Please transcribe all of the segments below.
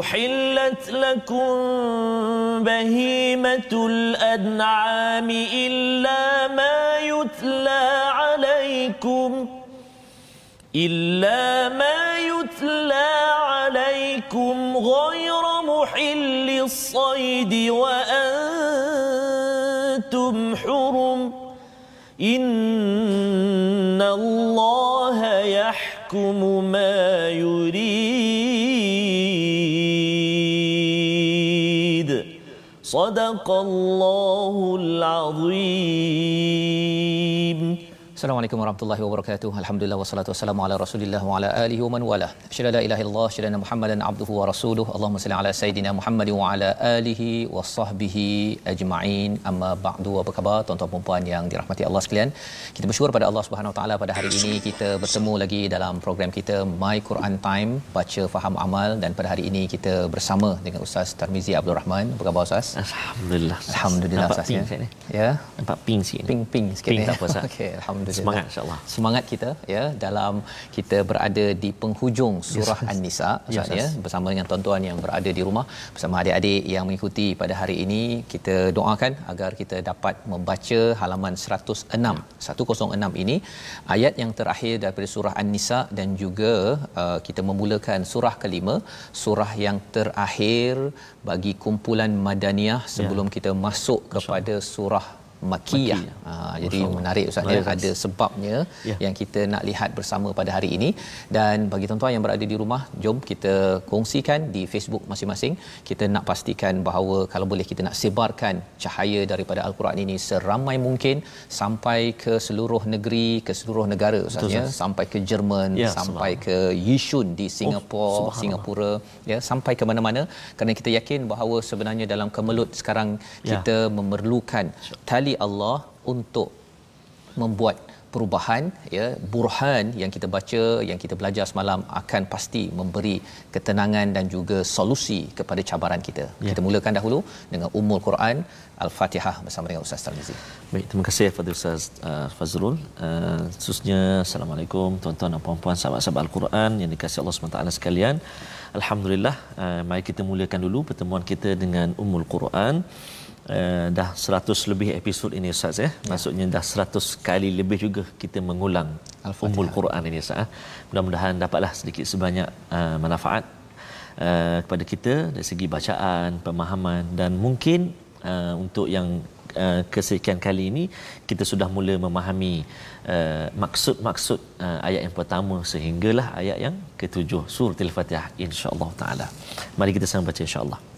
أحلت لكم بهيمة الأنعام إلا ما يتلى عليكم إلا ما يتلى عليكم غير محل الصيد وأنتم حرم إن الله يحكم ما صدق الله العظيم Assalamualaikum warahmatullahi wabarakatuh. Alhamdulillah wassalatu wassalamu ala Rasulillah wa ala alihi wa man wala. Asyhadu la ilaha illallah, asyhadu anna Muhammadan abduhu wa rasuluh. Allahumma salli ala sayidina Muhammad wa ala alihi wa sahbihi ajma'in. Amma ba'du. Apa khabar tuan-tuan dan puan yang dirahmati Allah sekalian? Kita bersyukur pada Allah Subhanahu wa taala pada hari ini kita bertemu lagi dalam program kita My Quran Time, baca faham amal dan pada hari ini kita bersama dengan Ustaz Tarmizi Abdul Rahman. Apa khabar Ustaz? Alhamdulillah. Alhamdulillah Nampak Ustaz pink ya. Ya. Nampak pink sikit ni. Ping-ping sikit Ping ya. tak apa, Ustaz. Okey, alhamdulillah. Semangat insya-Allah. Semangat kita ya dalam kita berada di penghujung surah Yes. An-Nisa Ustaz Yes, ya yes. bersama dengan tuan-tuan yang berada di rumah bersama adik-adik yang mengikuti pada hari ini kita doakan agar kita dapat membaca halaman 106 106 ini ayat yang terakhir daripada surah An-Nisa dan juga uh, kita memulakan surah kelima surah yang terakhir bagi kumpulan madaniyah sebelum kita masuk kepada surah Makiyah. Makiyah. Ha, jadi menarik Ustaz ya Menarik, Ustaz. ada sebabnya Ya. yang kita nak lihat bersama pada hari ini dan bagi tuan-tuan yang berada di rumah jom kita kongsikan di Facebook masing-masing kita nak pastikan bahawa kalau boleh kita nak sebarkan cahaya daripada al-Quran ini seramai mungkin sampai ke seluruh negeri ke seluruh negara Ustaz ya sampai ke Jerman Ya, sampai ke Yishun di Singapura subhanallah. Singapura ya sampai ke mana-mana kerana kita yakin bahawa sebenarnya dalam kemelut sekarang Ya. kita memerlukan tali Allah untuk membuat perubahan ya burhan yang kita baca yang kita belajar semalam akan pasti memberi ketenangan dan juga solusi kepada cabaran kita. Ya. Kita mulakan dahulu dengan Ummul Quran Al-Fatihah bersama dengan Ustaz Tarmizi. Baik, terima kasih kepada Ustaz uh, Fazrul. Uh, khususnya Assalamualaikum tuan-tuan dan puan-puan sahabat-sahabat Al-Quran yang dikasihi Allah SWT sekalian. Alhamdulillah, uh, mari kita mulakan dulu pertemuan kita dengan Ummul Quran. Uh, dah 100 lebih episod ini Ustaz ya. Maksudnya dah 100 kali lebih juga kita mengulang. Ummul Quran ini Ustaz. ah. Mudah-mudahan dapatlah sedikit sebanyak uh, manfaat uh, kepada kita dari segi bacaan, pemahaman dan mungkin uh, untuk yang uh, kesekian kali ini kita sudah mula memahami uh, maksud-maksud uh, ayat yang pertama sehinggalah ayat yang ketujuh surah Al-Fatihah insya-Allah taala. Mari kita sama baca insya-Allah.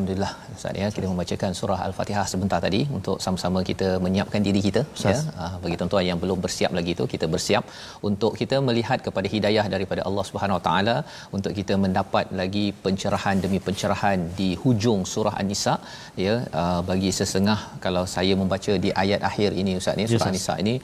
Alhamdulillah Ustaz ya. Kita membacakan surah al-Fatihah sebentar tadi untuk sama-sama kita menyiapkan diri kita ya. Uh, bagi tuan-tuan yang belum bersiap lagi tu kita bersiap untuk kita melihat kepada hidayah daripada Allah Subhanahu Wa Taala untuk kita mendapat lagi pencerahan demi pencerahan di hujung surah An-Nisa ya. Uh, bagi sesengah kalau saya membaca di ayat akhir ini Ustaz ni surah yes, An-Nisa ini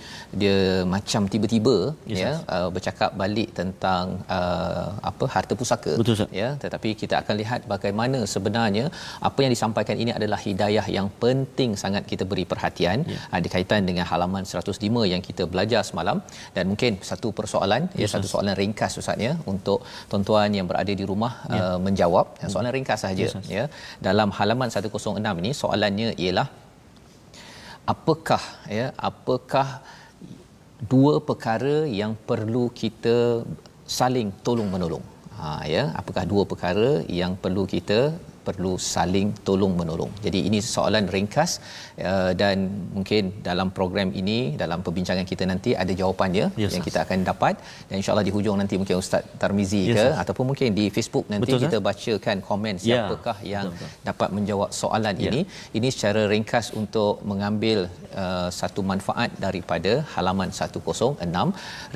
dia macam tiba-tiba yes, ya uh, bercakap balik tentang uh, apa harta pusaka Betul, ya. Tetapi kita akan lihat bagaimana sebenarnya apa yang disampaikan ini adalah hidayah yang penting sangat kita beri perhatian. Ya. ada kaitan dengan halaman 105 yang kita belajar semalam. Dan mungkin satu persoalan ya, ya satu soalan ringkas ustaz ya untuk tuan-tuan yang berada di rumah ya. uh, menjawab. Ya, soalan ringkas saja ya, ya. Dalam halaman 106 ini soalannya ialah apakah ya apakah dua perkara yang perlu kita saling tolong menolong ha ya apakah dua perkara yang perlu kita perlu saling tolong menolong. Jadi ini soalan ringkas uh, dan mungkin dalam program ini dalam perbincangan kita nanti ada jawapannya yes, yang kita akan dapat dan insyaallah di hujung nanti mungkin Ustaz Tarmizi yes, ke sir. ataupun mungkin di Facebook nanti betul, kita sir? bacakan komen ya. siapakah yeah. yang betul, betul. dapat menjawab soalan yeah. ini. Ini secara ringkas untuk mengambil uh, satu manfaat daripada halaman 106.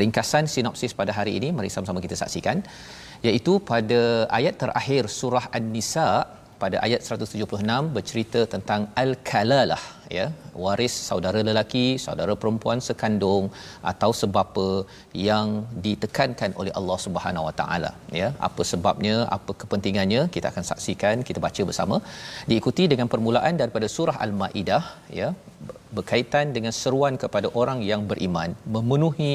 Ringkasan sinopsis pada hari ini mari sama-sama kita saksikan iaitu pada ayat terakhir surah An-Nisa pada ayat 176 bercerita tentang al-kalalah ya. Waris saudara lelaki saudara perempuan sekandung atau sebapa yang ditekankan oleh Allah Subhanahu Wa Taala ya. Apa sebabnya apa kepentingannya kita akan saksikan kita baca bersama. Diikuti dengan permulaan daripada surah al-maidah ya berkaitan dengan seruan kepada orang yang beriman memenuhi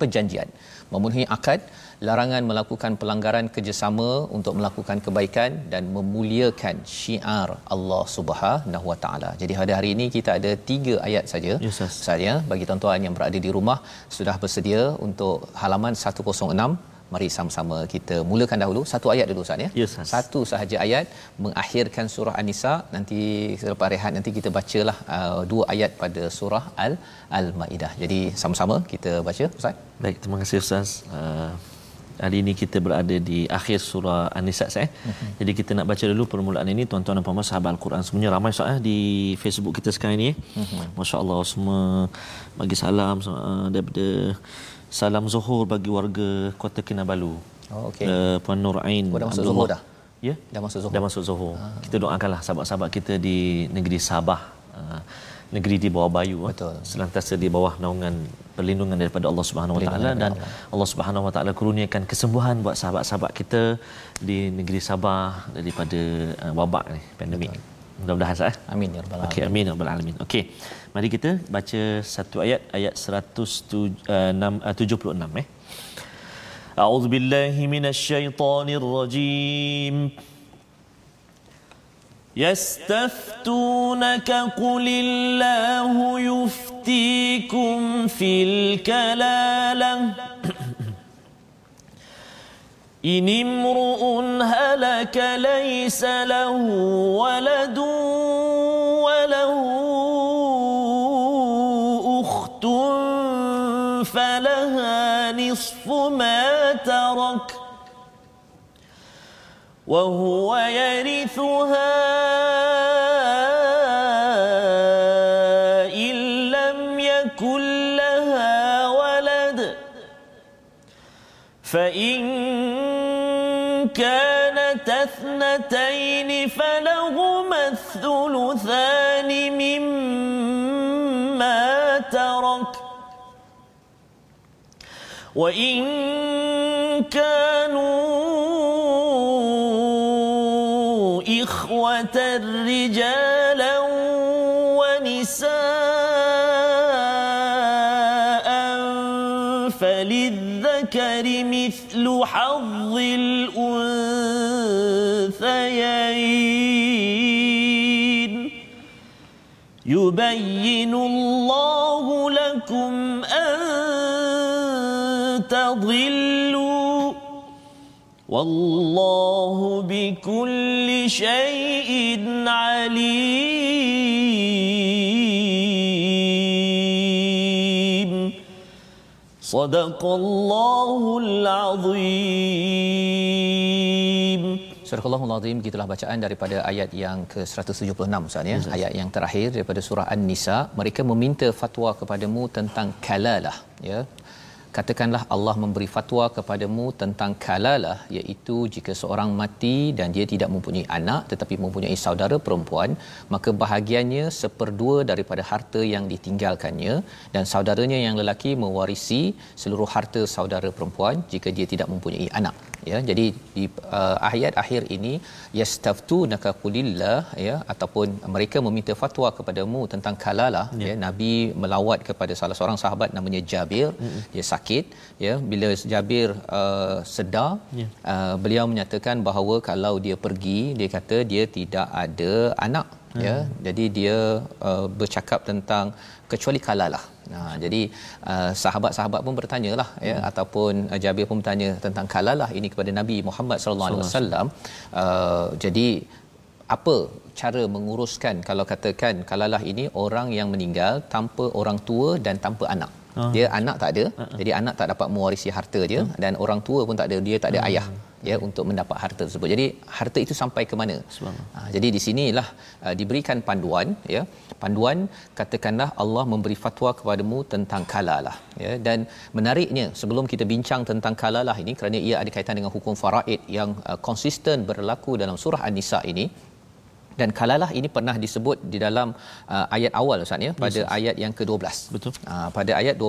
perjanjian memenuhi akad larangan melakukan pelanggaran kerjasama untuk melakukan kebaikan dan memuliakan syiar Allah Subhanahu Wa Taala. Jadi pada hari ini kita ada tiga ayat saja. Yes, saya bagi tuan-tuan yang berada di rumah sudah bersedia untuk halaman 106 Mari sama-sama kita mulakan dahulu satu ayat dulu Ustaz ya. Yes, satu sahaja ayat mengakhirkan surah An-Nisa nanti selepas rehat nanti kita bacalah uh, dua ayat pada surah Al Al-Maidah. Jadi sama-sama kita baca Ustaz. Baik, terima kasih Ustaz. Uh, hari ini kita berada di akhir surah An-Nisa eh. Uh-huh. Jadi kita nak baca dulu permulaan ini tuan-tuan dan puan-puan sahabat Al-Quran semuanya ramai Ustaz eh, di Facebook kita sekarang ini. Uh-huh. Masya-Allah semua bagi salam uh, daripada salam zuhur bagi warga Kota Kinabalu. Oh okey. Uh, Puan Nur Ain. Dah masuk zuhur dah. Ya? Dah masuk zuhur. Dah masuk zuhur. Uh-huh. Kita doakanlah sahabat-sahabat kita di negeri Sabah. Uh, negeri di bawah bayu eh. Betul. senantiasa di bawah naungan perlindungan daripada Allah Subhanahu Wa Taala dan Allah Subhanahu Wa Taala kurniakan kesembuhan buat sahabat-sahabat kita di negeri Sabah daripada uh, wabak ni pandemik. Betul. Mudah-mudahan sah. Eh? Amin ya rabbal alamin. Okey amin ya rabbal alamin. Okey. Mari kita baca satu ayat ayat 176 eh. A'udzu billahi minasyaitonir rajim. يستفتونك قل الله يفتيكم في الكلالة. إن امرؤ هلك ليس له ولد وله أخت فلها نصف ما ترك. وهو يرثها فإن كانت اثنتين فلهما الثلثان مما ترك. وإن كانوا رجالا ونساء مثل حظ الأنثيين. يبين الله لكم والله بكل شيء عليم صدق الله العظيم Surah Al-Azim gitulah bacaan daripada ayat yang ke-176 Ustaz ya. Ayat yang terakhir daripada surah An-Nisa, mereka meminta fatwa kepadamu tentang kalalah ya. Katakanlah Allah memberi fatwa kepadamu tentang kalalah iaitu jika seorang mati dan dia tidak mempunyai anak tetapi mempunyai saudara perempuan maka bahagiannya seperdua daripada harta yang ditinggalkannya dan saudaranya yang lelaki mewarisi seluruh harta saudara perempuan jika dia tidak mempunyai anak ya jadi di uh, ayat akhir ini yastaftunaka qulillah ya ataupun mereka meminta fatwa kepadamu tentang kalalah ya, ya nabi melawat kepada salah seorang sahabat namanya Jabir mm-hmm. dia sakit ya bila Jabir uh, sedar ya. uh, beliau menyatakan bahawa kalau dia pergi dia kata dia tidak ada anak ya. hmm. ya jadi dia uh, bercakap tentang kecuali kalalah Nah, jadi uh, sahabat-sahabat pun bertanya lah ya hmm. ataupun uh, Jabir pun bertanya tentang kalalah ini kepada Nabi Muhammad sallallahu alaihi wasallam. Uh, jadi apa cara menguruskan kalau katakan kalalah ini orang yang meninggal tanpa orang tua dan tanpa anak. Uh. Dia anak tak ada. Uh-uh. Jadi anak tak dapat mewarisi harta dia uh. dan orang tua pun tak ada. Dia tak ada uh. ayah ya untuk mendapat harta tersebut. Jadi harta itu sampai ke mana? Ha, jadi di sinilah uh, diberikan panduan ya. Panduan katakanlah Allah memberi fatwa kepadamu tentang kalalah ya dan menariknya sebelum kita bincang tentang kalalah ini kerana ia ada kaitan dengan hukum faraid yang uh, konsisten berlaku dalam surah An-Nisa ini dan kalalah ini pernah disebut di dalam uh, ayat awal Ustaz ya pada yes, ayat yang ke-12. Betul. Uh, pada ayat 12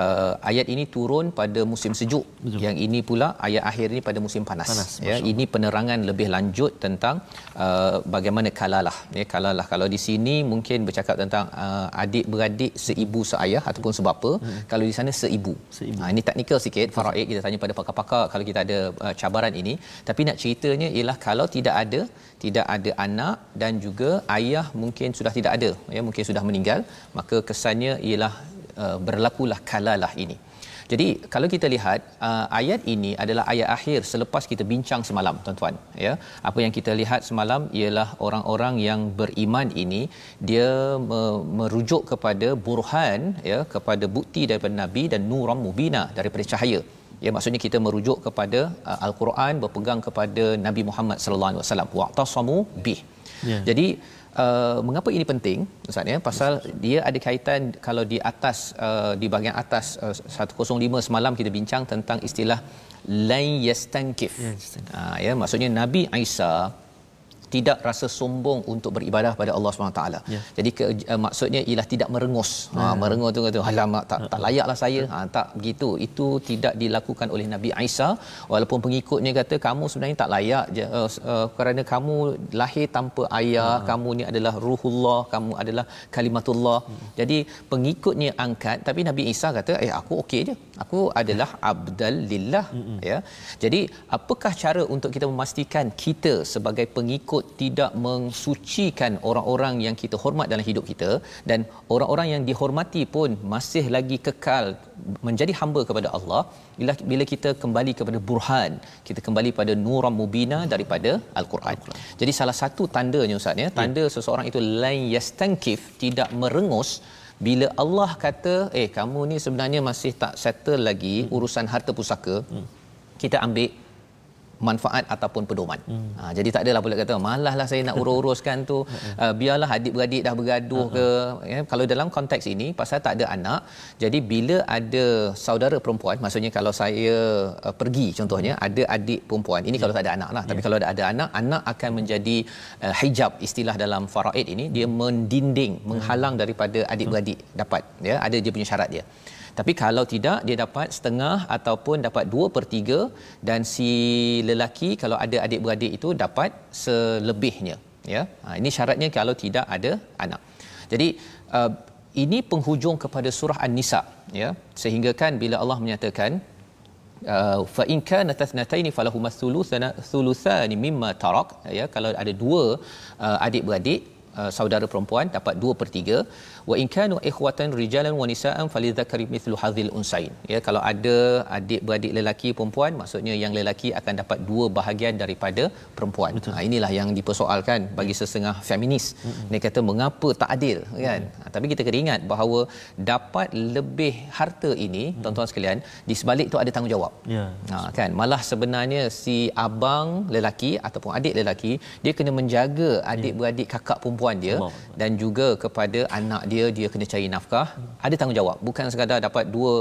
uh, ayat ini turun pada musim sejuk. Betul. Yang ini pula ayat akhir ini pada musim panas. panas ya ini penerangan lebih lanjut tentang uh, bagaimana kalalah ya kalalah kalau di sini mungkin bercakap tentang uh, adik beradik seibu seayah ataupun sebapa hmm. kalau di sana seibu. seibu. Uh, ini teknikal sikit faraid kita tanya pada pakar-pakar kalau kita ada uh, cabaran ini tapi nak ceritanya ialah kalau tidak ada tidak ada anak dan juga ayah mungkin sudah tidak ada ya mungkin sudah meninggal maka kesannya ialah uh, berlakulah kalalah ini. Jadi kalau kita lihat uh, ayat ini adalah ayat akhir selepas kita bincang semalam tuan-tuan ya. Apa yang kita lihat semalam ialah orang-orang yang beriman ini dia me- merujuk kepada burhan ya kepada bukti daripada nabi dan nuram mubina daripada cahaya ya maksudnya kita merujuk kepada uh, al-Quran berpegang kepada Nabi Muhammad sallallahu alaihi wasallam. Waqtasamu bih. Yeah. jadi uh, mengapa ini penting ustaz ya? Pasal dia ada kaitan kalau di atas uh, di bahagian atas uh, 105 semalam kita bincang tentang istilah lain yastankif. Yeah, uh, ya maksudnya Nabi Isa tidak rasa sombong untuk beribadah pada Allah SWT. Ya. Jadi ke, uh, maksudnya ialah tidak merengus. Ha, ya. merengus tu kata, alamak tak, tak layaklah saya. Ha, tak begitu. Itu tidak dilakukan oleh Nabi Isa. Walaupun pengikutnya kata, kamu sebenarnya tak layak je, uh, uh, kerana kamu lahir tanpa ayah, ha. kamu ni adalah ruhullah, kamu adalah kalimatullah. Hmm. Jadi pengikutnya angkat, tapi Nabi Isa kata, eh aku okey je. Aku adalah abdal lillah. Hmm. Ya. Jadi apakah cara untuk kita memastikan kita sebagai pengikut tidak mensucikan orang-orang yang kita hormat dalam hidup kita dan orang-orang yang dihormati pun masih lagi kekal menjadi hamba kepada Allah bila bila kita kembali kepada burhan kita kembali pada nuram mubina daripada al-Quran. Jadi salah satu tandanya ustaz ya tanda ya. seseorang itu lain yastankif tidak merengus bila Allah kata eh kamu ni sebenarnya masih tak settle lagi urusan harta pusaka hmm. kita ambil manfaat ataupun pedoman. Hmm. Ha, jadi tak adalah boleh kata malahlah saya nak urus-uruskan tu. Uh, biarlah adik-beradik dah bergaduh ke ya, kalau dalam konteks ini pasal tak ada anak jadi bila ada saudara perempuan maksudnya kalau saya uh, pergi contohnya ada adik perempuan ini yeah. kalau tak ada anak lah tapi yeah. kalau ada, ada anak anak akan menjadi uh, hijab istilah dalam faraid ini dia mendinding menghalang daripada adik-beradik dapat ya. Ada dia punya syarat dia tapi kalau tidak dia dapat setengah ataupun dapat dua per tiga dan si lelaki kalau ada adik-beradik itu dapat selebihnya ya. Ha, ini syaratnya kalau tidak ada anak. Jadi uh, ini penghujung kepada surah an-nisa ya. Sehingga kan bila Allah menyatakan uh, fa in kana tathnataini falahuma thuluthana thuluthani mimma tarak ya kalau ada dua uh, adik-beradik uh, saudara perempuan dapat 2/3 wa in kanu ikhwatan rijalan wa nisaan falidzakari mithlu hadzal unsain ya kalau ada adik beradik lelaki perempuan maksudnya yang lelaki akan dapat dua bahagian daripada perempuan Betul. ha inilah yang dipersoalkan bagi setengah feminis mm-hmm. dia kata mengapa tak adil kan mm. ha, tapi kita kena ingat bahawa dapat lebih harta ini mm. tuan-tuan sekalian di sebalik itu ada tanggungjawab ya yeah. ha, kan malah sebenarnya si abang lelaki ataupun adik lelaki dia kena menjaga adik beradik kakak perempuan dia Allah. dan juga kepada anak dia dia kena cari nafkah. Ada tanggungjawab. Bukan sekadar dapat dua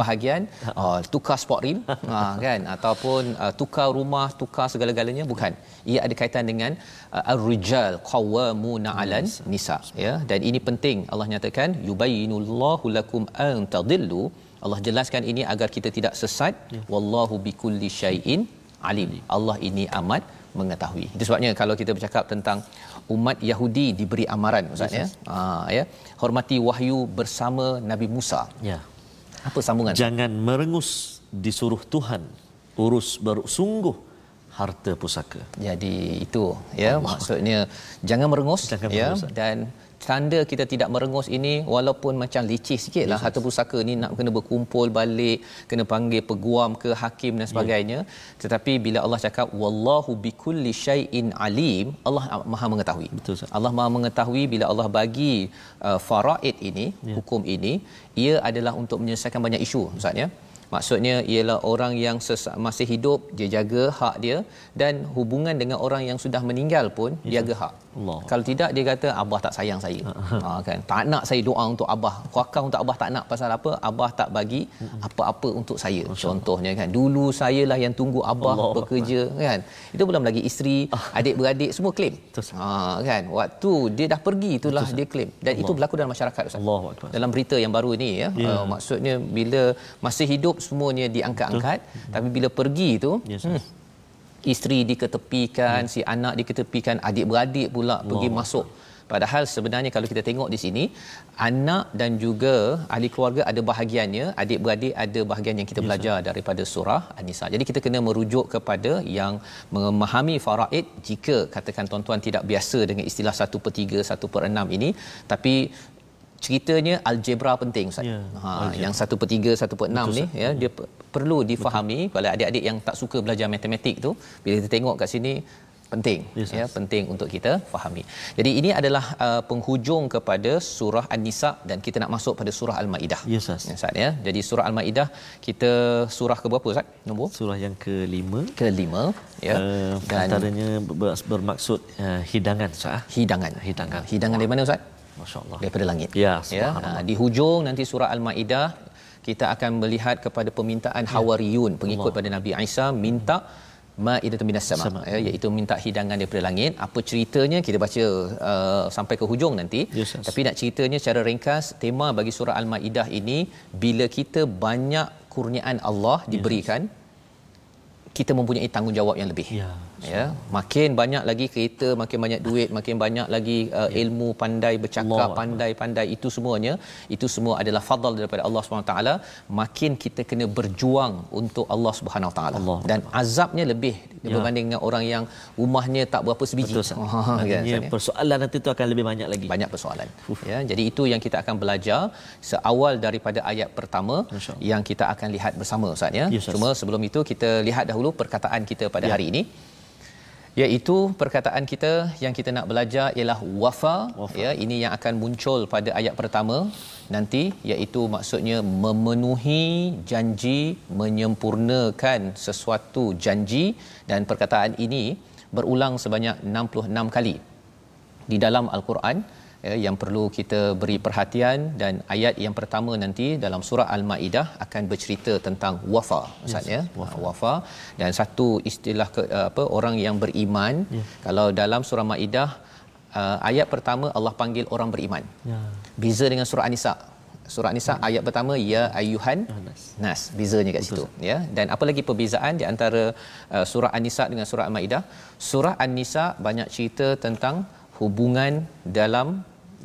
bahagian. Uh, tukar sport rim uh, kan? Ataupun uh, tukar rumah tukar segala-galanya. Bukan. Ia ada kaitan dengan uh, ar-rijal qawwamuna 'alan nisa. Ya? Dan ini penting. Allah nyatakan yubayyinullahu lakum an tadillu. Allah jelaskan ini agar kita tidak sesat. Ya. wallahu bikulli syai'in alim. Allah ini amat mengetahui. Itu sebabnya kalau kita bercakap tentang umat Yahudi diberi amaran ustaz ya. Ha ya. Hormati wahyu bersama Nabi Musa. Ya. Apa sambungan? Jangan merengus disuruh Tuhan urus bersungguh harta pusaka. Jadi itu ya Allah. maksudnya jangan merengus jangan ya merengus. dan tanda kita tidak merengus ini walaupun macam licih sikit lah harta pusaka ni nak kena berkumpul balik kena panggil peguam ke hakim dan sebagainya ya. tetapi bila Allah cakap wallahu bikulli syai'in alim Allah maha mengetahui betul Ustaz. Allah maha mengetahui bila Allah bagi uh, faraid ini ya. hukum ini ia adalah untuk menyelesaikan banyak isu Ustaz ya maksudnya ialah orang yang masih hidup dia jaga hak dia dan hubungan dengan orang yang sudah meninggal pun ya. jaga hak Allah. Kalau tidak dia kata abah tak sayang saya. ha kan. Tak nak saya doa untuk abah. Kuakah untuk abah tak nak pasal apa? Abah tak bagi apa-apa untuk saya. Masya Contohnya kan. Dulu saya lah yang tunggu abah Allah bekerja kan. Itu belum lagi isteri, ah. adik-beradik semua claim. Ha kan. Waktu dia dah pergi itulah Betul. dia claim. Dan Allah. itu berlaku dalam masyarakat Ustaz. Allah dalam berita yang baru ini ya. Yeah. Uh, maksudnya bila masih hidup semuanya diangkat-angkat. Tapi bila pergi itu yes, hmm, isteri diketepikan hmm. si anak diketepikan adik-beradik pula wow. pergi masuk. Padahal sebenarnya kalau kita tengok di sini anak dan juga ahli keluarga ada bahagiannya adik-beradik ada bahagian yang kita belajar yes, daripada surah an-nisa. Jadi kita kena merujuk kepada yang memahami faraid jika katakan tuan-tuan tidak biasa dengan istilah 1/3 1/6 ini. Tapi ceritanya algebra penting Ustaz. Ya, ha yang 1 per 3 1 per 6 ni ya dia perlu difahami Betul. kalau adik-adik yang tak suka belajar matematik tu bila kita tengok kat sini penting yes, ya penting untuk kita fahami. Jadi ini adalah uh, penghujung kepada surah An-Nisa dan kita nak masuk pada surah Al-Maidah. Yes, Ustaz. Ya, ya. Jadi surah Al-Maidah kita surah ke berapa Ustaz? Nombor? Surah yang kelima. Kelima ya. Uh, dan antaranya bermaksud uh, hidangan Ustaz. Hidangan. Hidangan. Hidangan dari mana Ustaz? Masya-Allah. Daripada langit. Ya, ya. di hujung nanti surah Al-Maidah kita akan melihat kepada permintaan ya. Hawariyun pengikut Allah. pada Nabi Isa minta ma'idatun minas sama, sama. Ya, iaitu minta hidangan daripada langit apa ceritanya kita baca uh, sampai ke hujung nanti yes, yes. tapi nak ceritanya secara ringkas tema bagi surah al-maidah ini bila kita banyak kurniaan Allah diberikan yes. kita mempunyai tanggungjawab yang lebih ya ya makin banyak lagi kereta makin banyak duit makin banyak lagi uh, ya. ilmu pandai bercakap pandai-pandai itu semuanya itu semua adalah fadal daripada Allah Subhanahu taala. Makin kita kena berjuang untuk Allah Subhanahu taala. Dan azabnya lebih ya. berbanding dengan orang yang rumahnya tak berapa sebiji. Betul ha, kan, ya, persoalan nanti tu akan lebih banyak lagi. Banyak persoalan. Uf. ya jadi itu yang kita akan belajar seawal daripada ayat pertama yang kita akan lihat bersama ustaz ya. Yes, cuma sebelum itu kita lihat dahulu perkataan kita pada ya. hari ini iaitu perkataan kita yang kita nak belajar ialah wafa, wafa. ya ini yang akan muncul pada ayat pertama nanti iaitu maksudnya memenuhi janji menyempurnakan sesuatu janji. Dan perkataan ini berulang sebanyak 66 kali di dalam al-Quran ya, yang perlu kita beri perhatian dan ayat yang pertama nanti dalam surah al-maidah akan bercerita tentang wafa ustaz ya wafa. wafa dan satu istilah ke, apa orang yang beriman ya. kalau dalam surah maidah uh, ayat pertama Allah panggil orang beriman ya. beza dengan surah an-nisa surah an-nisa ya. ayat pertama ya ayuhan nas, nas. bezanya kat situ ya dan apa lagi perbezaan di antara uh, surah an-nisa dengan surah al-maidah surah an-nisa banyak cerita tentang hubungan dalam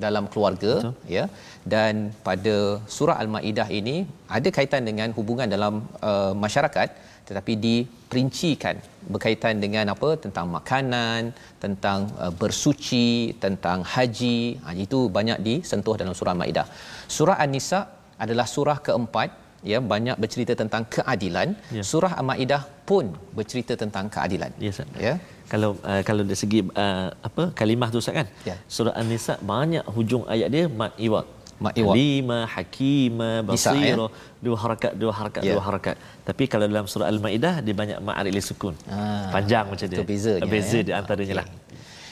dalam keluarga Betul. ya. Dan pada surah al-maidah ini ada kaitan dengan hubungan dalam uh, masyarakat tetapi diperincikan berkaitan dengan apa? Tentang makanan tentang uh, bersuci tentang haji. Ha, itu banyak disentuh dalam surah al-maidah. Surah an-nisa adalah surah keempat ya banyak bercerita tentang keadilan ya. surah al-maidah pun bercerita tentang keadilan ya, ya kalau uh, kalau dari segi uh, apa kalimah tu Ustaz kan ya. surah an-nisa banyak hujung ayat dia ma'iwat ma'iwat lima hakima basira ya? dua harakat dua harakat ya. dua harakat tapi kalau dalam surah al-maidah dia banyak ma'aril sukun ah, panjang macam dia beza beza ya? di antaranya okay. lah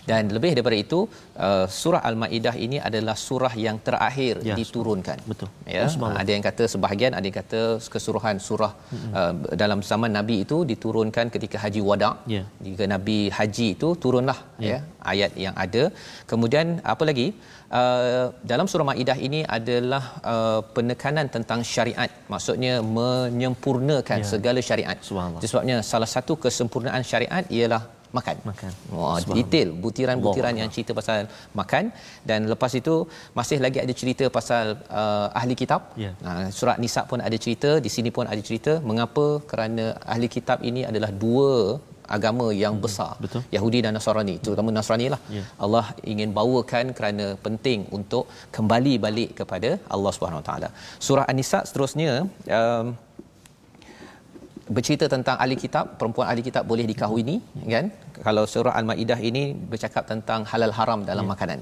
dan lebih daripada itu uh, surah al-maidah ini adalah surah yang terakhir ya, diturunkan. betul. Ya oh, ada yang kata sebahagian ada yang kata keseluruhan surah mm-hmm. uh, dalam zaman nabi itu diturunkan ketika haji wada. Ya. jika nabi haji itu turunlah ya. ya ayat yang ada. Kemudian apa lagi? Uh, dalam surah Maidah ini adalah uh, penekanan tentang syariat. Maksudnya menyempurnakan ya. segala syariat. Sebabnya salah satu kesempurnaan syariat ialah makan. Makan. Wah, detail butiran-butiran yang cerita pasal makan dan lepas itu masih lagi ada cerita pasal uh, ahli kitab. Yeah. Uh, surat Nisa pun ada cerita, di sini pun ada cerita mengapa kerana ahli kitab ini adalah dua agama yang hmm, besar Betul. Yahudi dan Nasrani terutama Nasrani lah yeah. Allah ingin bawakan kerana penting untuk kembali balik kepada Allah Subhanahu Wa Taala surah An-Nisa seterusnya um, bercerita tentang ahli kitab perempuan ahli kitab boleh dikahwini kan? Kalau surah al-maidah ini bercakap tentang halal haram dalam ya, makanan.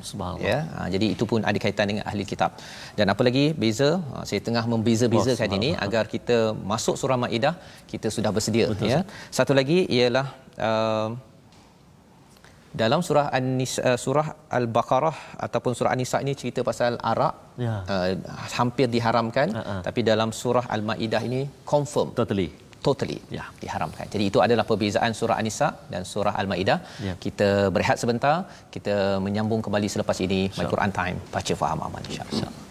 ya ha, jadi itu pun ada kaitan dengan ahli kitab. Dan apa lagi? Beza ha, saya tengah membeza-bezakan ini agar kita masuk surah maidah kita sudah bersedia Betul. ya. Satu lagi ialah uh, dalam surah An-Nisa uh, surah Al-Baqarah ataupun surah An-Nisa ini cerita pasal arak ya. uh, hampir diharamkan. Uh-huh. tapi dalam surah Al-Maidah ini confirm. Totally totally ya diharamkan. Jadi itu adalah perbezaan surah An-Nisa dan surah Al-Maidah. Ya. Kita berehat sebentar, kita menyambung kembali selepas ini my Quran time. Baca faham aman insya-Allah. Insya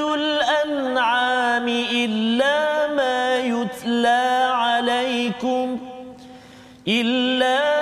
الأنعام إلا ما يتلى عليكم إلا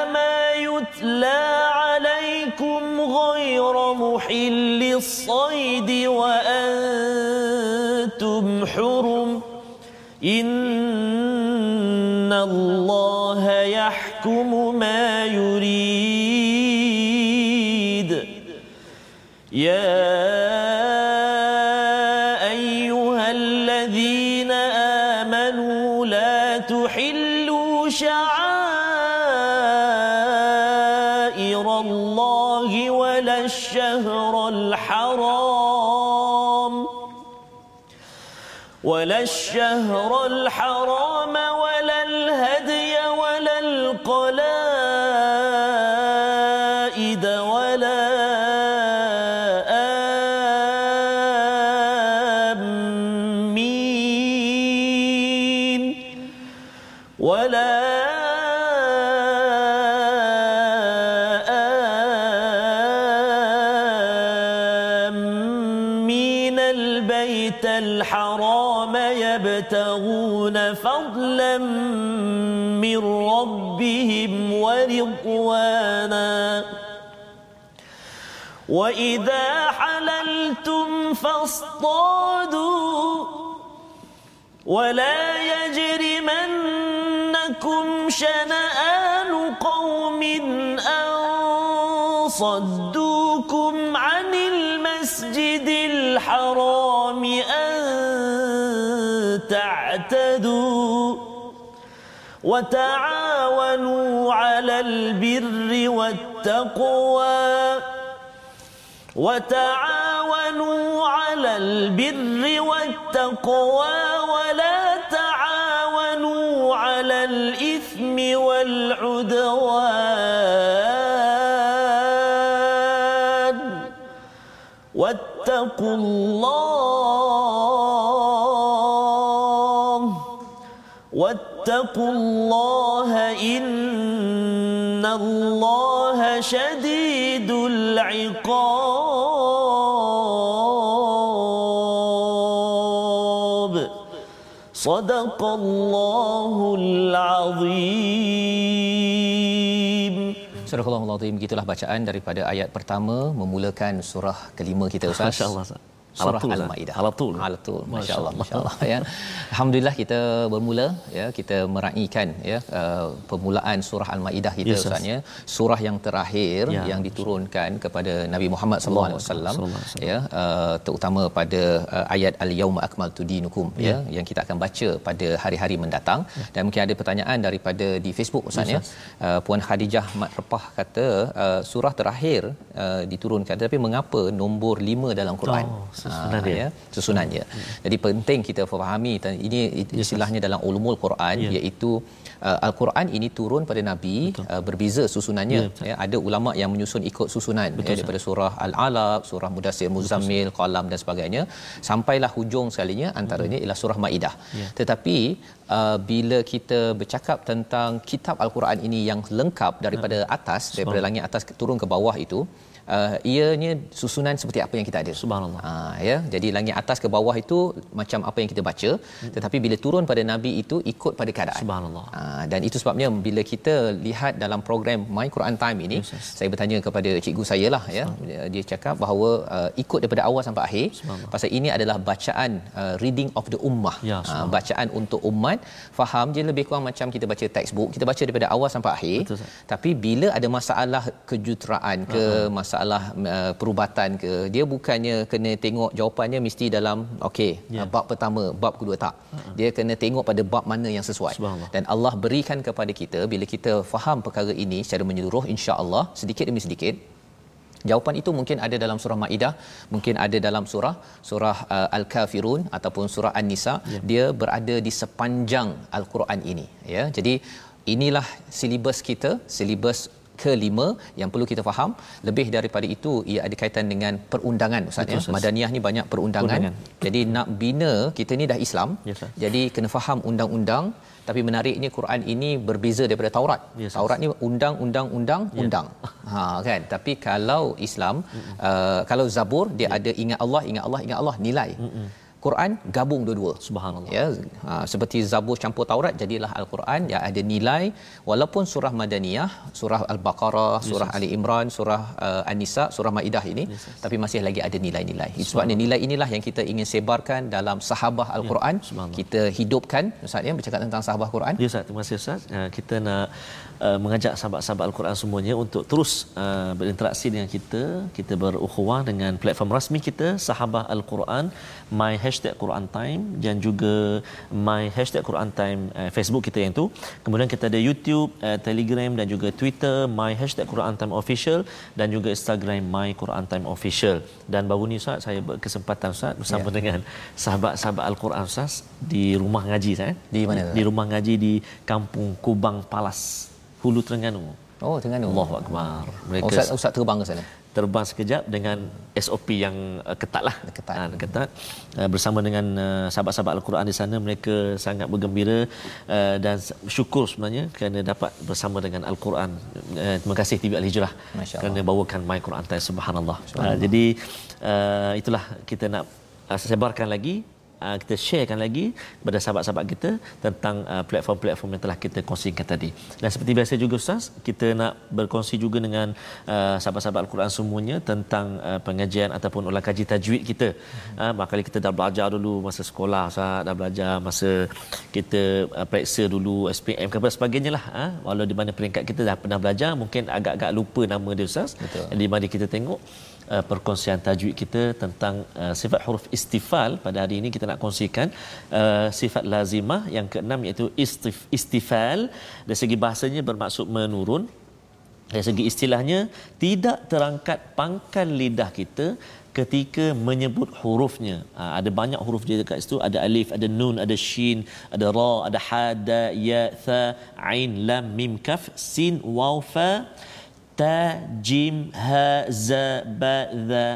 شهر الحرام ورضوانا وإذا حللتم فاصطادوا. ولا يجرمنكم شنآن قوم أن صدوكم عن المسجد الحرام أن تعتدوا. وتعاونوا على البر والتقوى وتعاونوا على البر والتقوى ولا تعاونوا على الإثم والعدوان واتقوا الله الله شديد العقاب صدق الله العظيم Surah Allah Begitulah bacaan daripada ayat pertama memulakan surah kelima kita Ustaz. Masya-Allah Ustaz. Surah Alatul, Al-Maidah. Alatul. Alatul. Masya-Allah, masya-Allah ya. Alhamdulillah kita bermula ya kita meraihkan ya uh, permulaan surah Al-Maidah kita Yes, Ustaz ya. Surah yang terakhir Ya. yang diturunkan kepada Nabi Muhammad sallallahu alaihi wasallam ya uh, terutama pada uh, ayat al-yauma akmaltu dinukum Ya. ya yang kita akan baca pada hari-hari mendatang dan mungkin ada pertanyaan daripada di Facebook Ustaz ya. Uh, Puan Khadijah Mat Repah kata uh, surah terakhir uh, diturunkan tapi mengapa nombor 5 dalam Quran? Oh, susunan dia. ya, susunannya. Jadi penting kita fahami dan ini istilahnya dalam ulumul Quran Ya. iaitu uh, al-Quran ini turun pada nabi uh, berbeza susunannya. Ya, betul. ya, ada ulama yang menyusun ikut susunan ya, daripada surah al-alaq surah mudassir muzammil qalam dan sebagainya. Sampailah hujung sekalinya antaranya ialah surah maidah. Ya. tetapi uh, bila kita bercakap tentang kitab al-Quran ini yang lengkap daripada atas daripada langit atas turun ke bawah itu uh, ianya susunan seperti apa yang kita ada? Subhanallah. Ha, ya. Jadi langit atas ke bawah itu macam apa yang kita baca. Tetapi bila turun pada nabi itu ikut pada keadaan. Subhanallah. Ha, dan itu sebabnya bila kita lihat dalam program My Quran Time ini Yes, yes. saya bertanya kepada cikgu saya lah ya. Dia, cakap bahawa uh, ikut daripada awal sampai akhir pasal ini adalah bacaan uh, reading of the ummah. Ya, ha, subhanallah. bacaan untuk umat. Faham dia lebih kurang macam kita baca textbook. Kita baca daripada awal sampai akhir. Betul, tapi bila ada masalah kejuteraan ke uh-huh. masalah uh, perubatan ke dia bukannya kena tengok jawapannya mesti dalam okey Ya. uh, bab pertama bab kedua tak uh-huh. dia kena tengok pada bab mana yang sesuai dan Allah berikan kepada kita bila kita faham perkara ini secara menyeluruh insya-Allah sedikit demi sedikit Jawapan itu mungkin ada dalam surah Maidah, mungkin ada dalam surah surah uh, Al-Kafirun ataupun surah An-Nisa. Ya. Dia berada di sepanjang Al-Quran ini, ya. Jadi inilah silibus kita, silibus kelima yang perlu kita faham. Lebih daripada itu ia ada kaitan dengan perundangan Ustaz ya. Madaniyah ni banyak perundangan. Perundangan. Jadi nak bina kita ni dah Islam. Ustaz. Jadi kena faham undang-undang tapi menariknya Quran ini berbeza daripada Taurat. Ustaz. Taurat ni undang-undang undang undang. Ha kan. Tapi kalau Islam uh, kalau Zabur dia ada ingat Allah, ingat Allah, ingat Allah nilai. Quran gabung dua-dua. Subhanallah. Ya, ha, seperti Zabur campur Taurat jadilah Al-Quran yang ada nilai walaupun surah Madaniyah, surah Al-Baqarah, surah Ali Imran, surah uh, An-Nisa, surah Maidah ini tapi masih lagi ada nilai-nilai. Itu sebabnya nilai inilah yang kita ingin sebarkan dalam sahabah Al-Quran. subhanallah. kita hidupkan Ustaz ya bercakap tentang sahabah Quran. Ya Ustaz, terima kasih Ustaz. Uh, kita nak uh, mengajak sahabat-sahabat Al-Quran semuanya untuk terus uh, berinteraksi dengan kita. Kita berukhuwah dengan platform rasmi kita, Sahabah Al-Quran, My Hashtag Quran Time dan juga My Hashtag Quran Time uh, Facebook kita yang tu. Kemudian kita ada YouTube, uh, Telegram dan juga Twitter, My Hashtag Quran Time Official dan juga Instagram My Quran Time Official. Dan baru ni Ustaz, saya berkesempatan Ustaz bersama Ya. dengan sahabat-sahabat Al-Quran Ustaz di rumah ngaji saya. Di mana? Di rumah ngaji di Kampung Kubang Palas, Hulu Terengganu. Oh, Terengganu. Allahu akbar. Mereka Oh, Ustaz, Ustaz terbang ke sana. terbang sekejap dengan SOP yang uh, ketat lah. Ketat. Ketat. Uh, bersama dengan uh, sahabat-sahabat Al-Quran di sana, mereka sangat bergembira uh, dan syukur sebenarnya kerana dapat bersama dengan Al-Quran. Uh, terima kasih TV Al-Hijrah Masya Allah. kerana bawakan My Quran Time. Subhanallah. Uh, jadi uh, itulah kita nak uh, sebarkan lagi uh, kita sharekan lagi kepada sahabat-sahabat kita tentang uh, platform-platform yang telah kita kongsikan tadi. Dan seperti biasa juga Ustaz, kita nak berkongsi juga dengan uh, sahabat-sahabat Al-Quran semuanya tentang uh, pengajian ataupun ulang kaji tajwid kita. Hmm. Uh, bakal kita dah belajar dulu masa sekolah Ustaz, dah belajar masa kita uh, periksa dulu SPM ke sebagainya lah. Uh, walau di mana peringkat kita dah pernah belajar, mungkin agak-agak lupa nama dia Ustaz. Betul. Di mana kita tengok uh, perkongsian tajwid kita tentang uh, sifat huruf istifal pada hari ini kita nak kongsikan uh, sifat lazimah yang keenam iaitu istif, istifal dari segi bahasanya bermaksud menurun dari segi istilahnya tidak terangkat pangkal lidah kita ketika menyebut hurufnya. Ha, ada banyak huruf dia dekat situ. Ada alif, ada nun, ada shin, ada ra, ada ha, da, ya, tha, ain, lam, mim, kaf, sin, waw, fa, ta jim ha za ba za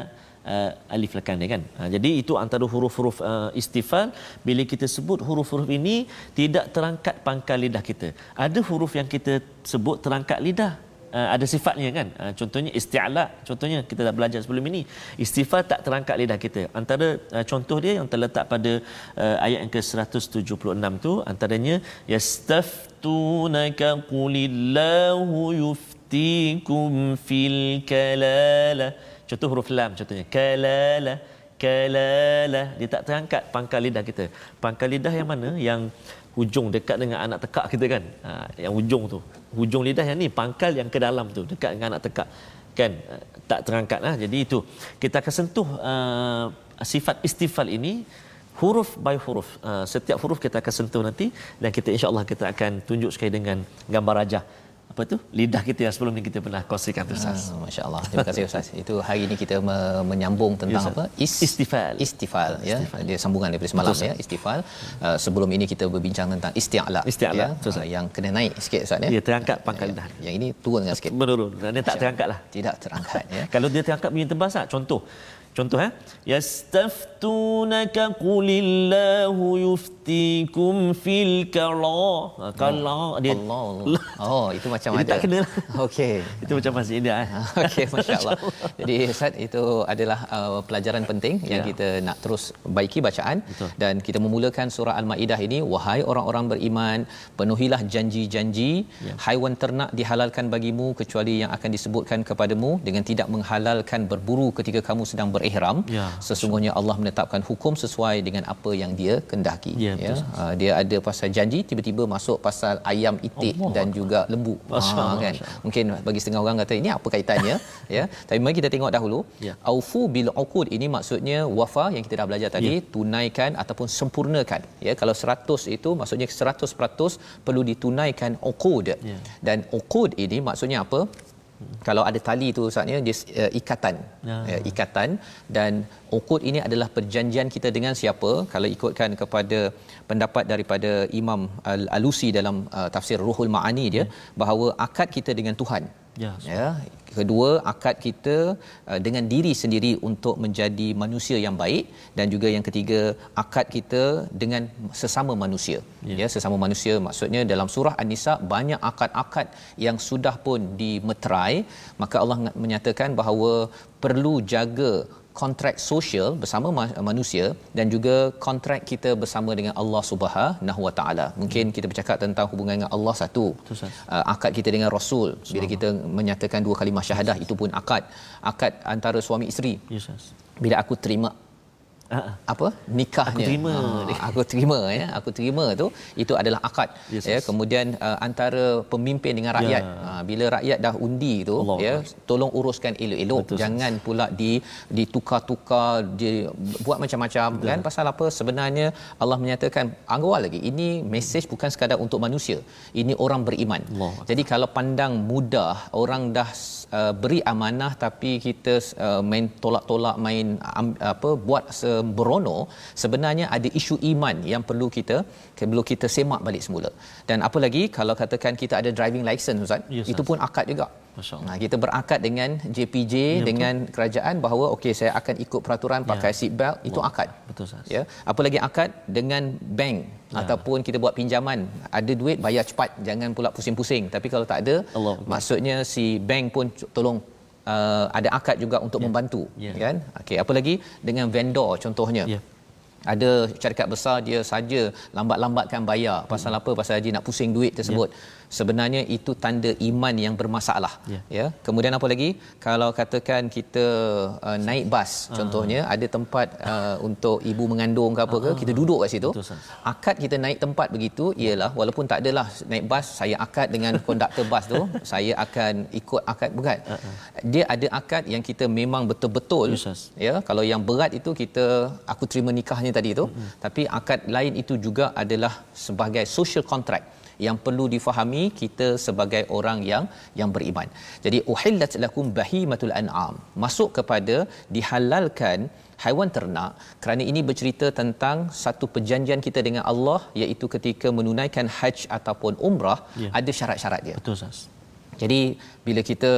uh, alif lekan dia kan. Ha, jadi itu antara huruf-huruf uh, istifal bila kita sebut huruf-huruf ini tidak terangkat pangkal lidah kita. Ada huruf yang kita sebut terangkat lidah. Uh, ada sifatnya kan. Uh, contohnya isti'la. Contohnya kita dah belajar sebelum ini. Istifal tak terangkat lidah kita. Antara uh, contoh dia yang terletak pada uh, ayat yang ke-176 tu antaranya yastaftunaka qulillahu yufti yuftikum fil kalala contoh huruf lam contohnya. Kalala kalala. Dia tak terangkat pangkal lidah kita. Pangkal lidah yang mana? Yang hujung dekat dengan anak tekak kita kan? Ha, yang hujung tu. Hujung lidah yang ni pangkal yang ke dalam tu dekat dengan anak tekak. Kan? Ha, tak terangkat lah. Jadi itu. Kita akan sentuh uh, sifat istifal ini huruf by huruf. Uh, setiap huruf kita akan sentuh nanti dan kita insyaallah kita akan tunjuk sekali dengan gambar rajah apa tu lidah kita yang sebelum ni kita pernah kongsikan tu Ustaz. Ah, Masya-Allah. Terima kasih Ustaz. Itu hari ini kita me- menyambung tentang yes, apa? Is, istifal. Istifal ya. Istifal. Dia sambungan daripada semalam Betul, ya, istifal. Uh, sebelum ini kita berbincang tentang isti'la. Isti'la. Ya, uh, yang kena naik sikit Ustaz ya. Ya, terangkat pangkal lidah. Ya, yang ini turun dengan sikit. Menurun. Dan dia tak terangkat lah. Tidak terangkat ya. Kalau dia terangkat bunyi tebas tak? Contoh. Contoh eh yastaftunaka qulillahu yuftikum fil kala kala dia Allah, Allah. oh itu macam ada tak kena lah. okey itu macam masih India eh okey masyaallah jadi Ustaz itu adalah uh, pelajaran penting ya. yang kita nak terus baiki bacaan Betul. dan kita memulakan surah al-maidah ini wahai orang-orang beriman penuhilah janji-janji ya. haiwan ternak dihalalkan bagimu kecuali yang akan disebutkan kepadamu dengan tidak menghalalkan berburu ketika kamu sedang ber berihram. Ya, sesungguhnya Allah menetapkan hukum sesuai dengan apa yang dia kendaki ya, ya. Uh, dia ada pasal janji tiba-tiba masuk pasal ayam itik Allah. dan juga lembu. Ha, kan? mungkin bagi setengah orang kata ini apa kaitannya? Ya. Tapi mari kita tengok dahulu. Ya. aufu bil uqud. Ini maksudnya wafa yang kita dah belajar tadi ya. tunaikan ataupun sempurnakan. Ya kalau 100 itu maksudnya 100% perlu ditunaikan uqud. Ya. dan uqud ini maksudnya apa kalau ada tali tu ustaznya dia uh, ikatan ya. uh, ikatan dan ukut ini adalah perjanjian kita dengan siapa kalau ikutkan kepada pendapat daripada Imam Al-Alusi dalam uh, tafsir Ruhul Maani dia ya. bahawa akad kita dengan Tuhan ya, ya. Kedua akad kita uh, dengan diri sendiri untuk menjadi manusia yang baik. Dan juga yang ketiga akad kita dengan sesama manusia. Ya, ya sesama manusia. Maksudnya dalam surah an-nisa banyak akad-akad yang sudah pun dimeterai. Maka Allah menyatakan bahawa perlu jaga kontrak sosial bersama manusia dan juga kontrak kita bersama dengan Allah Subhanahu Wa Taala. Mungkin kita bercakap tentang hubungan dengan Allah satu. Uh, akad kita dengan Rasul bila kita menyatakan dua kalimah syahadah itu pun akad. Akad antara suami isteri. Yes, bila aku terima uh-huh. apa? Nikahnya. Aku terima uh, aku terima ya. Aku terima tu. Itu adalah akad. Yes, ya kemudian uh, antara pemimpin dengan rakyat. Yeah. uh, bila rakyat dah undi tu Allah ya Allah. tolong uruskan elok-elok. Betul, jangan pula di ditukar-tukar di buat macam-macam Betul. kan? Pasal apa? Sebenarnya Allah menyatakan awal lagi ini mesej bukan sekadar untuk manusia. Ini orang beriman. Allah. jadi kalau pandang mudah orang dah uh, beri amanah tapi kita uh, main tolak-tolak main um, apa buat sembrono sebenarnya ada isu iman yang perlu kita perlu kita semak balik semula dan apa lagi kalau katakan kita ada driving license ustaz yes, itu pun akad juga Nah, kita berakad dengan JPJ ya, dengan betul. kerajaan bahawa okey saya akan ikut peraturan pakai ya. seat belt itu Wah, akad. Betul sahas. Ya. Apa lagi akad dengan bank ya. ataupun kita buat pinjaman, ada duit bayar cepat, jangan pula pusing-pusing. Tapi kalau tak ada, Allah. maksudnya si bank pun tolong uh, ada akad juga untuk ya. membantu, ya. kan? Okey, apa lagi dengan vendor contohnya. Ya ada syarikat besar dia saja lambat-lambatkan bayar pasal apa pasal haji nak pusing duit tersebut yeah. Sebenarnya itu tanda iman yang bermasalah Yeah. ya kemudian apa lagi kalau katakan kita uh, naik bas Ah. contohnya ada tempat uh, untuk ibu mengandung ke apa ke kita duduk kat situ. Betul, akad kita naik tempat begitu ialah walaupun tak adalah naik bas saya akad dengan konduktor bas tu saya akan ikut akad bukan dia ada akad yang kita memang betul-betul Yes, Ustaz. ya kalau yang berat itu kita aku terima nikahnya tadi tu mm-hmm. tapi akad lain itu juga adalah sebagai social contract yang perlu difahami kita sebagai orang yang yang beriman. Jadi uhillat lakum bahimatul an'am. Masuk kepada dihalalkan haiwan ternak kerana ini bercerita tentang satu perjanjian kita dengan Allah iaitu ketika menunaikan haji ataupun umrah Ya. ada syarat-syarat dia. Betul Ustaz. Jadi bila kita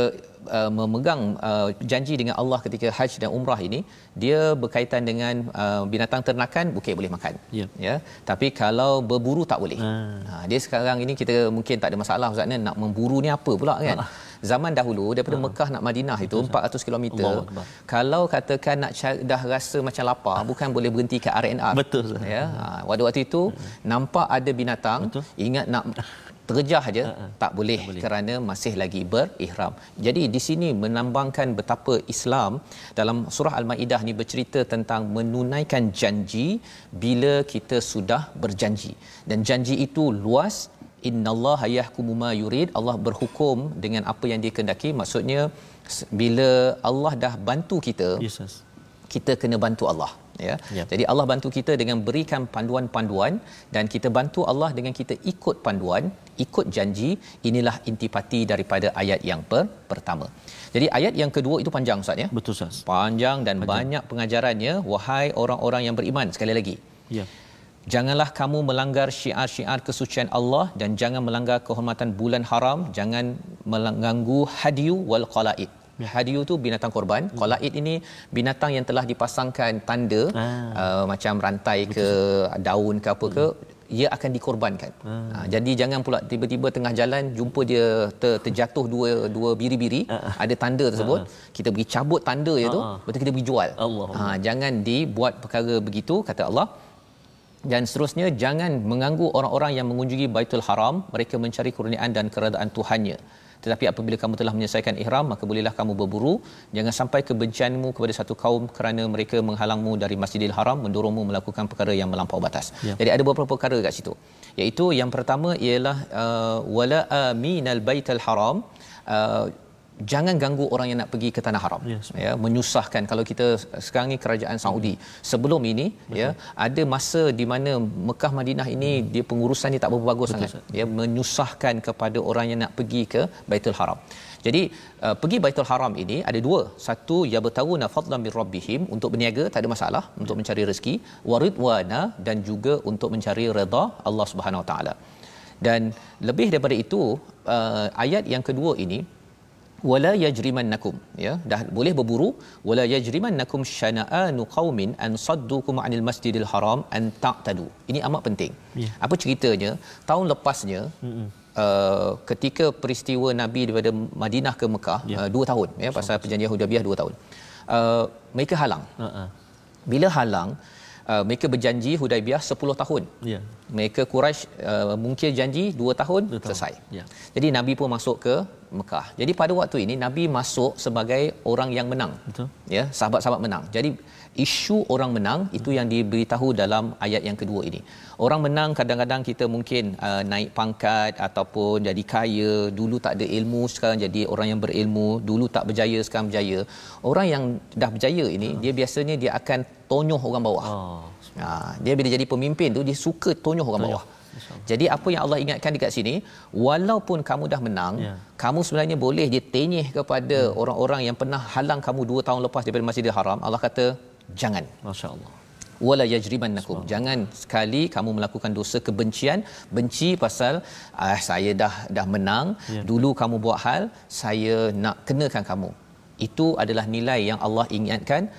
uh, memegang uh, janji dengan Allah ketika haji dan umrah ini, dia berkaitan dengan uh, binatang ternakan bukit boleh makan. Ya. Ya. Tapi kalau berburu tak boleh. Ah. Ha, dia sekarang ini kita mungkin tak ada masalah ustaz ni nak memburu ni apa pula kan? Ah. Zaman dahulu daripada Mekah nak Madinah itu 400 km. Akbar. Kalau katakan nak cari, dah rasa macam lapar, bukan boleh berhenti kat R&R. Betul. Ya. Ha, waktu-waktu itu nampak ada binatang, Betul. ingat nak terjah aja tak boleh boleh. kerana masih lagi berihram. Jadi di sini menambangkan betapa Islam dalam surah Al-Maidah ni bercerita tentang menunaikan janji bila kita sudah berjanji. Dan janji itu luas innallaha yahkumu ma yurid Allah berhukum dengan apa yang dia kehendaki maksudnya bila Allah dah bantu kita Yes, kita kena bantu Allah ya. Ya. Jadi Allah bantu kita dengan berikan panduan-panduan dan kita bantu Allah dengan kita ikut panduan, ikut janji. Inilah intipati daripada ayat yang per- pertama. Jadi ayat yang kedua itu panjang Ustaz ya. Betul Ustaz. Panjang dan panjang. banyak pengajarannya wahai orang-orang yang beriman sekali lagi. Ya. Janganlah kamu melanggar syiar-syiar kesucian Allah dan jangan melanggar kehormatan bulan haram, jangan mengganggu hadiyu wal qalaid. Ya. Hadiyu tu binatang korban, qalaid ini binatang yang telah dipasangkan tanda Ah. uh, macam rantai ke daun ke apa ke ia akan dikorbankan. Ah. Ha, jadi jangan pula tiba-tiba tengah jalan jumpa dia ter, terjatuh dua dua biri-biri, ada tanda tersebut, kita pergi cabut tanda dia tu, Ah, ah. betul kita pergi jual. Allah. Ha, jangan dibuat perkara begitu kata Allah dan seterusnya jangan mengganggu orang-orang yang mengunjungi Baitul Haram mereka mencari kurniaan dan keredaan Tuhannya tetapi apabila kamu telah menyelesaikan ihram maka bolehlah kamu berburu. Jangan sampai kebencianmu kepada satu kaum kerana mereka menghalangmu dari Masjidil Haram mendorongmu melakukan perkara yang melampau batas. Ya. jadi ada beberapa perkara kat situ. Iaitu yang pertama ialah uh, wala aminal baitul haram. Uh, jangan ganggu orang yang nak pergi ke tanah haram. Yes. ya menyusahkan. Kalau kita sekarang ni kerajaan Saudi sebelum ini ya ada masa di mana Mekah Madinah ini dia pengurusan ni tak berapa bagus Betul, sangat. Ya menyusahkan kepada orang yang nak pergi ke Baitul Haram. Jadi uh, pergi Baitul Haram ini ada dua. Satu yabtaguna fadlan min rabbihim untuk berniaga tak ada masalah untuk mencari rezeki. Waridwana dan juga untuk mencari redha Allah Subhanahu Wa Taala. Dan lebih daripada itu uh, ayat yang kedua ini wala yajrimannakum ya dah boleh berburu wala yajrimannakum syana'anu qaumin an saddukum anil masjidil haram an ta'tadu ini amat penting Ya. apa ceritanya tahun lepasnya uh, ketika peristiwa nabi daripada Madinah ke Mekah Ya. uh, dua tahun ya pasal perjanjian Hudaybiyah dua tahun uh, mereka halang Ha ah. bila halang uh, mereka berjanji Hudaybiyah 10 tahun Ya. mereka Quraisy uh, mungkin janji 2 tahun Dua tahun. selesai. Ya. Jadi Nabi pun masuk ke Mekah. Jadi pada waktu ini Nabi masuk sebagai orang yang menang. Betul. Ya, sahabat-sahabat menang. Jadi isu orang menang itu yang diberitahu dalam ayat yang kedua ini. Orang menang kadang-kadang kita mungkin uh, naik pangkat ataupun jadi kaya, dulu tak ada ilmu sekarang jadi orang yang berilmu, dulu tak berjaya sekarang berjaya. Orang yang dah berjaya ini dia biasanya dia akan tonyoh orang bawah. Oh. Ha, dia bila jadi pemimpin tu dia suka tonyoh orang Tonyoh. bawah. Jadi apa yang Allah ingatkan dekat sini, walaupun kamu dah menang, Ya. kamu sebenarnya boleh dia tenyih kepada Hmm. orang-orang yang pernah halang kamu dua tahun lepas daripada Masjidil Haram. Allah kata, jangan. Masya-Allah. Wala yajrimannakum. Jangan sekali kamu melakukan dosa kebencian, benci pasal ah saya dah dah menang, Ya. dulu kamu buat hal, saya nak kenakan kamu. Itu adalah nilai yang Allah ingatkan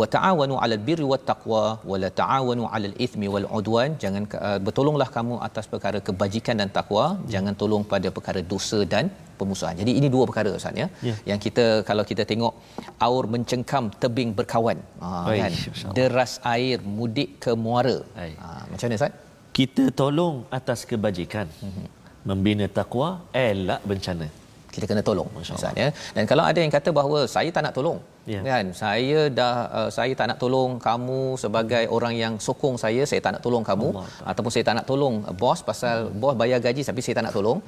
wa ta'awanu 'alal birri wat taqwa wa la ta'awanu 'alal ithmi wal 'udwan jangan uh, bertolonglah kamu atas perkara kebajikan dan takwa jangan tolong pada perkara dosa dan pemusuhan. Jadi ini dua perkara Ustaz ya. Ya. Yang kita kalau kita tengok aur mencengkam tebing berkawan. Ha kan. Deras air mudik ke muara. Ha macam mana Ustaz? Kita tolong atas kebajikan. Mhm. Membina takwa, elak bencana. Kita kena tolong Ustaz ya. Dan kalau ada yang kata bahawa saya tak nak tolong Ya. kan saya dah uh, saya tak nak tolong kamu sebagai orang yang sokong saya saya tak nak tolong kamu Allah. ataupun saya tak nak tolong bos pasal bos bayar gaji tapi saya tak nak tolong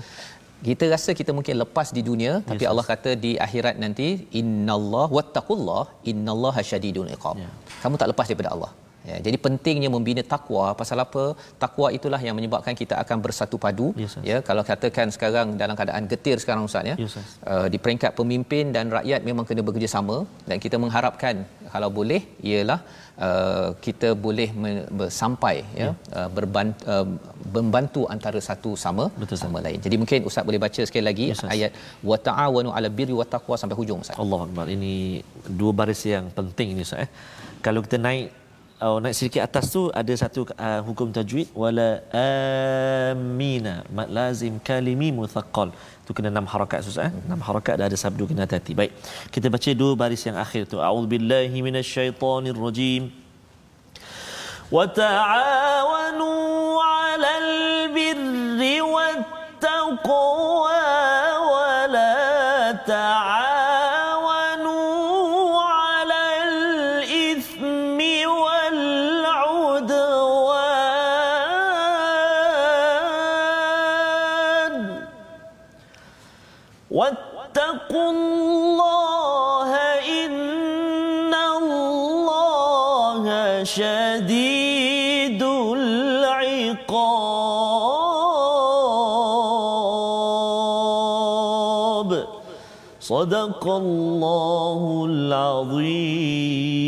kita rasa kita mungkin lepas di dunia tapi Yes, Allah kata di akhirat nanti innallah wattaqullah innallaha syadidul iqab Ya. kamu tak lepas daripada Allah Ya, jadi pentingnya membina takwa pasal apa? Takwa itulah yang menyebabkan kita akan bersatu padu. Yes, ya, kalau katakan sekarang dalam keadaan getir sekarang Ustaz ya. Yes, uh, di peringkat pemimpin dan rakyat memang kena bekerjasama dan kita mengharapkan kalau boleh ialah uh, kita boleh me- ber- sampai ya, uh, berban, uh, membantu antara satu sama Betul, sama lain. Jadi mungkin ustaz boleh baca sekali lagi Yes, ayat wa ta'awanu 'ala birri wat taqwa sampai hujung ustaz. Allah Akbar. Ini dua baris yang penting ni Ustaz eh. Kalau kita naik atau naik sedikit atas tu ada satu uh, hukum tajwid wala amina mat lazim kalimi muthaqqal. Tu kena enam harakat susah eh? enam harakat dah ada sabdu kena hati baik kita baca dua baris yang akhir tu. A'udzubillahi minasyaitonirrajim wa ta'awanu 'alal birri wattaqwa. صدق الله العظيم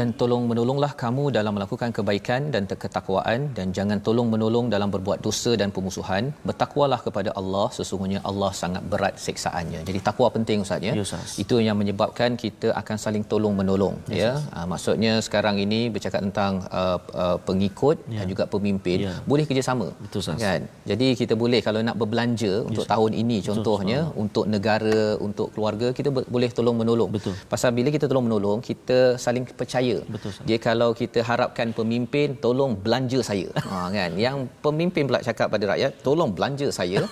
dan tolong menolonglah kamu dalam melakukan kebaikan dan ketakwaan dan jangan tolong menolong dalam berbuat dosa dan pemusuhan. Bertakwalah kepada Allah. Sesungguhnya Allah sangat berat siksaannya. Jadi takwa penting ustaz ya? Ya, Ustaz. itu yang menyebabkan kita akan saling tolong menolong ya? Uh, maksudnya sekarang ini bercakap tentang uh, uh, pengikut dan juga pemimpin Ya. boleh kerjasama Betul, Ustaz. kan? Jadi kita boleh kalau nak berbelanja untuk tahun ini contohnya untuk negara untuk keluarga kita boleh tolong menolong. Betul. pasal bila kita tolong menolong kita saling percaya Betul, Ustaz. dia kalau kita harapkan pemimpin tolong belanja saya. Ha kan? Yang pemimpin pula cakap pada rakyat tolong belanja saya.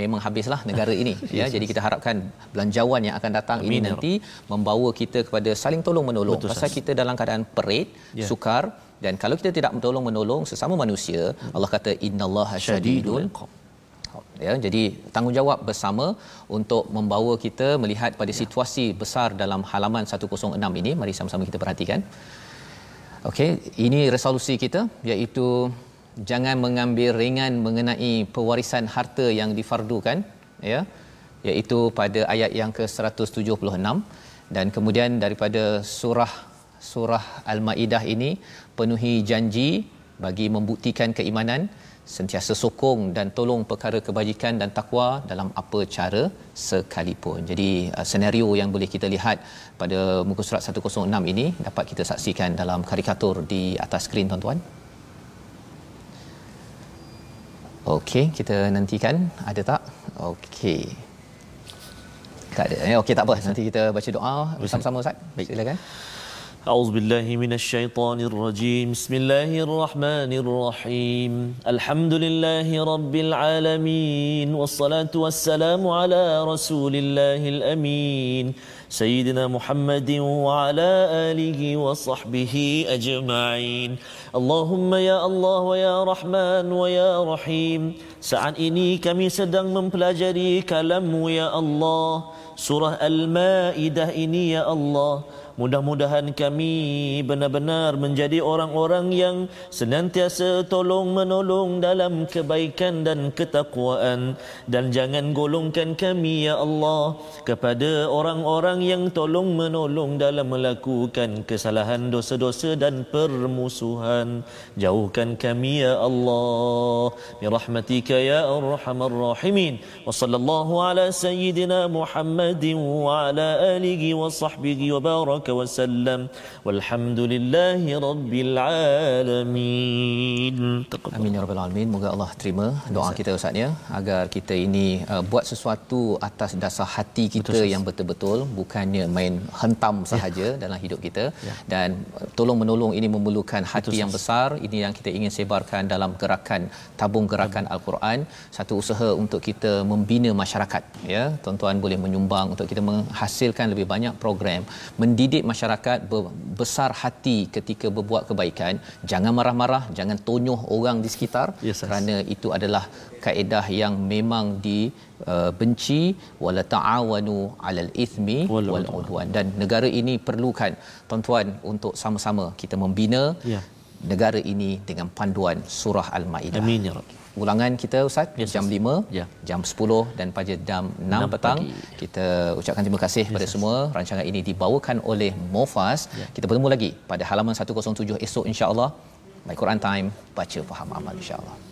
Memang habislah negara ini. Ya jadi kita harapkan belanjawan yang akan datang Amin, ini ya nanti membawa kita kepada saling tolong menolong. Betul, pasal Ustaz. kita dalam keadaan perit Ya. sukar dan kalau kita tidak tolong menolong sesama manusia Allah kata innallaha syadidul iqab. Ya jadi tanggungjawab bersama untuk membawa kita melihat pada situasi besar dalam halaman 106 ini. Mari sama-sama kita perhatikan. Okey ini resolusi kita iaitu jangan mengambil ringan mengenai pewarisan harta yang difardukan ya iaitu pada ayat yang ke-176 dan kemudian daripada surah surah al-maidah ini penuhi janji bagi membuktikan keimanan sentiasa sokong dan tolong perkara kebajikan dan takwa dalam apa cara sekalipun. Jadi uh, senario yang boleh kita lihat pada muka surat 106 ini dapat kita saksikan dalam karikatur di atas skrin tuan-tuan. Okey, kita nantikan ada tak? Okey. Tak ada. Eh, okey tak apa. Nanti kita baca doa bersama-sama Ustaz. Silakan. أعوذ بالله من الشيطان الرجيم بسم الله الرحمن الرحيم الحمد لله رب العالمين والصلاة والسلام على رسول الله الأمين سيدنا محمد وعلى آله وصحبه أجمعين اللهم يا الله ويا رحمن ويا رحيم Saat ini kami sedang mempelajari kalammu ya Allah Surah Al-Ma'idah ini ya Allah Mudah-mudahan kami benar-benar menjadi orang-orang yang senantiasa tolong menolong dalam kebaikan dan ketakwaan dan jangan golongkan kami ya Allah kepada orang-orang yang tolong menolong dalam melakukan kesalahan dosa-dosa dan permusuhan. Jauhkan kami ya Allah birahmatika ya arhamar rahimin. Wa sallallahu ala sayyidina Muhammadin wa ala alihi wa sahbihi wa baraka وسلم والحمد لله رب العالمين Amin ya rabbal alamin. Moga Allah terima doa kita Ustaz ya agar kita ini uh, buat sesuatu atas dasar hati kita Betul, yang betul-betul bukannya main hentam ya. sahaja ya. dalam hidup kita ya. dan uh, tolong menolong ini memerlukan hati Betul, yang besar. Ini yang kita ingin sebarkan dalam gerakan tabung gerakan ya. Al-Quran, satu usaha untuk kita membina masyarakat ya. Tuan-tuan boleh menyumbang untuk kita menghasilkan lebih banyak program mendidik masyarakat besar hati ketika berbuat kebaikan. Jangan marah-marah, jangan tonyoh orang di sekitar yes, kerana itu adalah kaedah yang memang di uh, benci. Wala ta'awanu 'alal ithmi wal udwan. dan negara ini perlukan tuan-tuan untuk sama-sama kita membina ya. negara ini dengan panduan surah al-maidah. Amin ya rab ulangan kita ustaz. Yes, jam 5 ya. jam 10 dan pada jam 6, 6 petang pagi. kita ucapkan terima kasih yes, kepada semua. Rancangan ini dibawakan oleh Mofas. Ya. kita bertemu lagi pada halaman 107 esok insya-Allah My Quran Time baca faham amal insya-Allah